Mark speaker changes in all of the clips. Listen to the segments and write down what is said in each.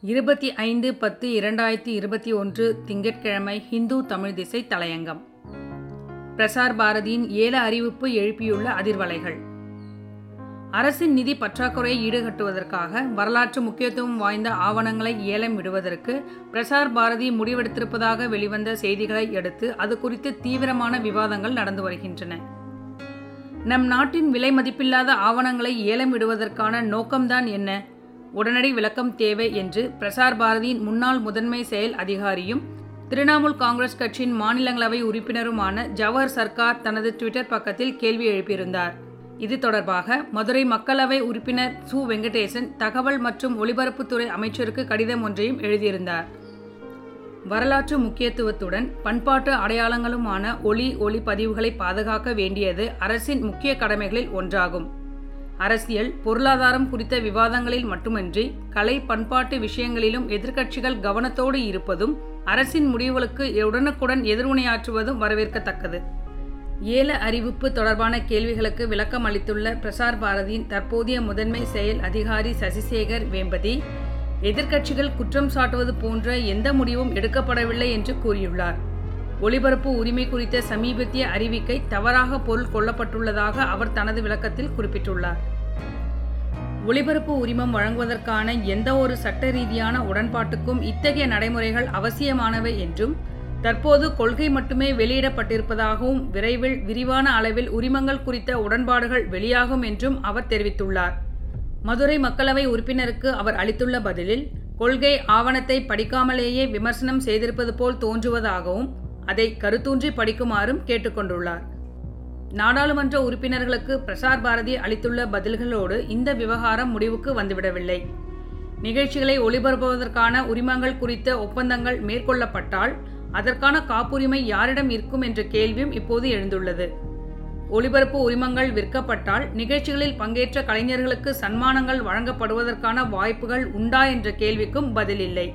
Speaker 1: இருபத்தி ஐந்து பத்து இரண்டாயிரத்தி இருபத்தி ஒன்று திங்கட்கிழமை ஹிந்து தமிழ் திசை தலையங்கம். பிரசார் பாரதியின் ஏல அறிவிப்பு எழுப்பியுள்ள அதிர்வலைகள். அரசின் நிதி பற்றாக்குறையை ஈடுகட்டுவதற்காக வரலாற்று முக்கியத்துவம் வாய்ந்த ஆவணங்களை ஏலம் விடுவதற்கு பிரசார் பாரதி முடிவெடுத்திருப்பதாக வெளிவந்த செய்திகளை அடுத்து அது குறித்து தீவிரமான விவாதங்கள் நடந்து வருகின்றன. நம் நாட்டின் விலை மதிப்பில்லாத ஆவணங்களை ஏலம் விடுவதற்கான நோக்கம்தான் என்ன? உடனடி விளக்கம் தேவை என்று பிரசார் பாரதியின் முன்னாள் முதன்மை செயல் அதிகாரியும் திரிணாமுல் காங்கிரஸ் கட்சியின் மாநிலங்களவை உறுப்பினருமான ஜவஹர் சர்க்கார் தனது ட்விட்டர் பக்கத்தில் கேள்வி எழுப்பியிருந்தார். இது தொடர்பாக மதுரை மக்களவை உறுப்பினர் சு. வெங்கடேசன் தகவல் மற்றும் ஒலிபரப்புத்துறை அமைச்சருக்கு கடிதம் ஒன்றையும் எழுதியிருந்தார். வரலாற்று முக்கியத்துவத்துடன் பண்பாட்டு அடையாளங்களுமான ஒளி ஒளி பதிவுகளை பாதுகாக்க வேண்டியது அரசின் முக்கிய கடமைகளில் ஒன்றாகும். அரசியல் பொருளாதாரம் குறித்த விவாதங்களில் மட்டுமின்றி கலை பண்பாட்டு விஷயங்களிலும் எதிர்க்கட்சிகள் கவனத்தோடு இருப்பதும் அரசின் முடிவுகளுக்கு உடனுக்குடன் எதிர்வினையாற்றுவதும் வரவேற்கத்தக்கது. ஏல அறிவிப்பு தொடர்பான கேள்விகளுக்கு விளக்கம் அளித்துள்ள பிரசார் பாரதியின் தற்போதைய முதன்மை செயல் அதிகாரி சசிசேகர் வேம்பதி எதிர்க்கட்சிகள் குற்றம் சாட்டுவது போன்ற எந்த முடிவும் எடுக்கப்படவில்லை என்று கூறியுள்ளார். ஒளிபரப்பு உரிமை குறித்த சமீபத்திய அறிவிக்கை தவறாக பொருள் கொள்ளப்பட்டுள்ளதாக அவர் தனது விளக்கத்தில் குறிப்பிட்டுள்ளார். ஒளிபரப்பு உரிமம் வழங்குவதற்கான எந்த ஒரு சட்ட ரீதியான உடன்பாட்டுக்கும் இத்தகைய நடைமுறைகள் அவசியமானவை என்றும் தற்போது கொள்கை மட்டுமே வெளியிடப்பட்டிருப்பதாகவும் விரைவில் விரிவான அளவில் உரிமங்கள் குறித்த உடன்பாடுகள் வெளியாகும் என்றும் அவர் தெரிவித்துள்ளார். மதுரை மக்களவை உறுப்பினருக்கு அவர் அளித்துள்ள பதிலில் கொள்கை ஆவணத்தை படிக்காமலேயே விமர்சனம் செய்திருப்பது போல் தோன்றுவதாகவும் அதை கருத்தூன்றி படிக்குமாறும் கேட்டுக்கொண்டுள்ளார். நாடாளுமன்ற உறுப்பினர்களுக்கு பிரசார் பாரதி அளித்துள்ள பதில்களோடு இந்த விவகாரம் முடிவுக்கு வந்துவிடவில்லை. நிகழ்ச்சிகளை ஒளிபரப்புவதற்கான உரிமங்கள் குறித்த ஒப்பந்தங்கள் மேற்கொள்ளப்பட்டால் அதற்கான காப்புரிமை யாரிடம் இருக்கும் என்ற கேள்வியும் இப்போது எழுந்துள்ளது. ஒளிபரப்பு உரிமங்கள் விற்கப்பட்டால் நிகழ்ச்சிகளில் பங்கேற்ற கலைஞர்களுக்கு சன்மானங்கள் வழங்கப்படுவதற்கான வாய்ப்புகள் உண்டா என்ற கேள்விக்கும் பதிலில்லை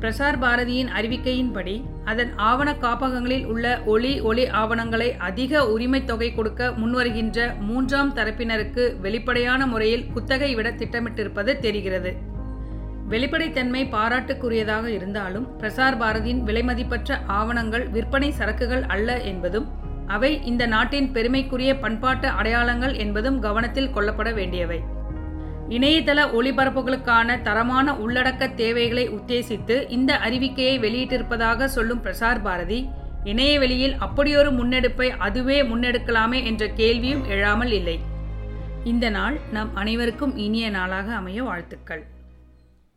Speaker 1: பிரசார் பாரதியின் அறிவிக்கையின்படி அதன் ஆவண காப்பகங்களில் உள்ள ஒளி ஒளி ஆவணங்களை அதிக உரிமை தொகை கொடுக்க முன்வருகின்ற மூன்றாம் தரப்பினருக்கு வெளிப்படையான முறையில் குத்தகை விட திட்டமிட்டிருப்பது தெரிகிறது. வெளிப்படைத்தன்மை பாராட்டுக்குரியதாக இருந்தாலும் பிரசார் பாரதியின் விலைமதிப்பற்ற ஆவணங்கள் விற்பனை சரக்குகள் அல்ல என்பதும் அவை இந்த நாட்டின் பெருமைக்குரிய பண்பாட்டு அடையாளங்கள் என்பதும் கவனத்தில் கொள்ளப்பட வேண்டியவை. இணையதள ஒளிபரப்புகளுக்கான தரமான உள்ளடக்க தேவைகளை உத்தேசித்து இந்த அறிவிக்கையை வெளியிட்டிருப்பதாக சொல்லும் பிரசார் பாரதி இணையவெளியில் அப்படியொரு முன்னெடுப்பை அதுவே முன்னெடுக்கலாமே என்ற கேள்வியும் எழாமல் இல்லை. இந்த நாள் நம் அனைவருக்கும் இனிய நாளாக அமைய வாழ்த்துக்கள்.